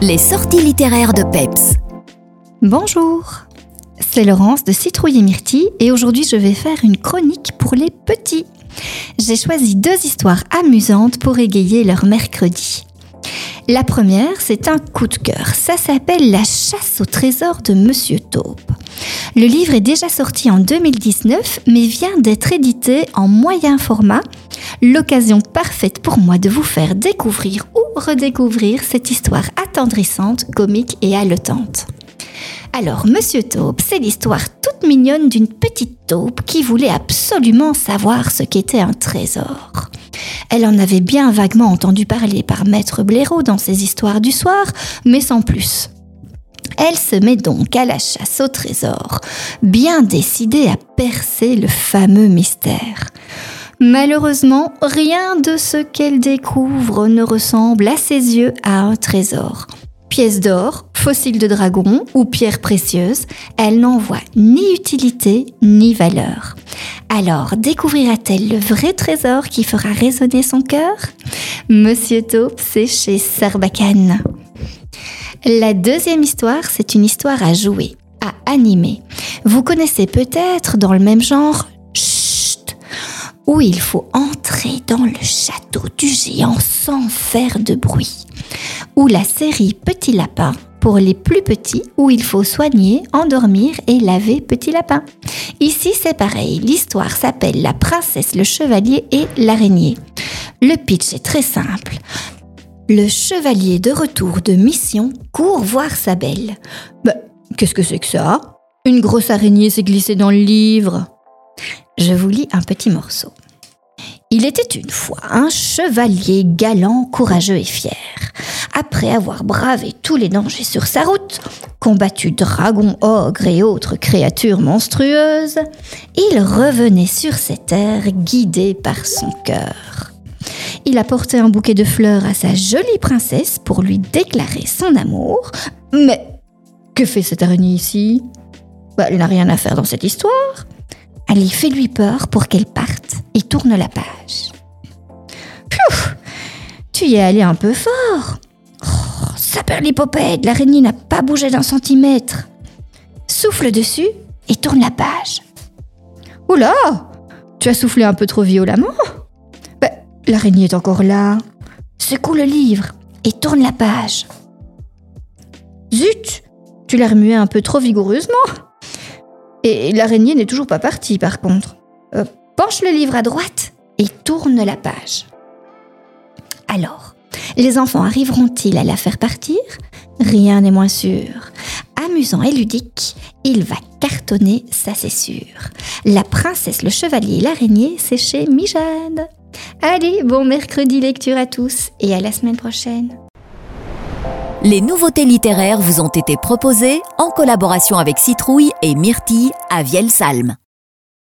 Les sorties littéraires de Peps. Bonjour, c'est Laurence de Citrouille et Myrtille et aujourd'hui je vais faire une chronique pour les petits. J'ai choisi deux histoires amusantes pour égayer leur mercredi. La première, c'est un coup de cœur. Ça s'appelle La chasse au trésor de Monsieur Taupe. Le livre est déjà sorti en 2019, mais vient d'être édité en moyen format. L'occasion parfaite pour moi de vous faire découvrir ou redécouvrir cette histoire attendrissante, comique et haletante. Alors, Monsieur Taupe, c'est l'histoire toute mignonne d'une petite taupe qui voulait absolument savoir ce qu'était un trésor. Elle en avait bien vaguement entendu parler par Maître Blaireau dans ses histoires du soir, mais sans plus. Elle se met donc à la chasse au trésor, bien décidée à percer le fameux mystère. Malheureusement, rien de ce qu'elle découvre ne ressemble à ses yeux à un trésor. Pièces d'or, fossiles de dragon ou pierres précieuses, elle n'en voit ni utilité ni valeur. Alors, découvrira-t-elle le vrai trésor qui fera résonner son cœur? Monsieur Taupe, c'est chez Sarbacane. La deuxième histoire, c'est une histoire à jouer, à animer. Vous connaissez peut-être dans le même genre Chut, où il faut entrer dans le château du géant sans faire de bruit. Ou la série Petit Lapin pour les plus petits où il faut soigner, endormir et laver Petit Lapin. Ici c'est pareil, l'histoire s'appelle La princesse, le chevalier et l'araignée. Le pitch est très simple. Le chevalier de retour de mission court voir sa belle. Bah, qu'est-ce que c'est que ça? Une grosse araignée s'est glissée dans le livre. Je vous lis un petit morceau. Il était une fois un chevalier galant, courageux et fier. Après avoir bravé tous les dangers sur sa route, combattu dragons, ogres et autres créatures monstrueuses, il revenait sur ses terres guidé par son cœur il apportait un bouquet de fleurs à sa jolie princesse pour lui déclarer son amour. Mais que fait cette araignée ici? Bah, Elle n'a rien à faire dans cette histoire. Allez, fais-lui peur pour qu'elle parte et tourne la page. Pfiou Tu y es allé un peu fort. Oh, l'hypopède, l'araignée n'a pas bougé d'un centimètre. Souffle dessus et tourne la page. Oula Tu as soufflé un peu trop violemment L'araignée est encore là. Secoue le livre et tourne la page. Zut Tu l'as remué un peu trop vigoureusement. Et l'araignée n'est toujours pas partie par contre. Euh, penche le livre à droite et tourne la page. Alors, les enfants arriveront-ils à la faire partir? Rien n'est moins sûr. Amusant et ludique, il va cartonner, ça c'est. La princesse, le chevalier et l'araignée, c'est chez Mijade. Allez, bon mercredi lecture à tous et à la semaine prochaine. Les nouveautés littéraires vous ont été proposées en collaboration avec Citrouille et Myrtille à Vielsalm.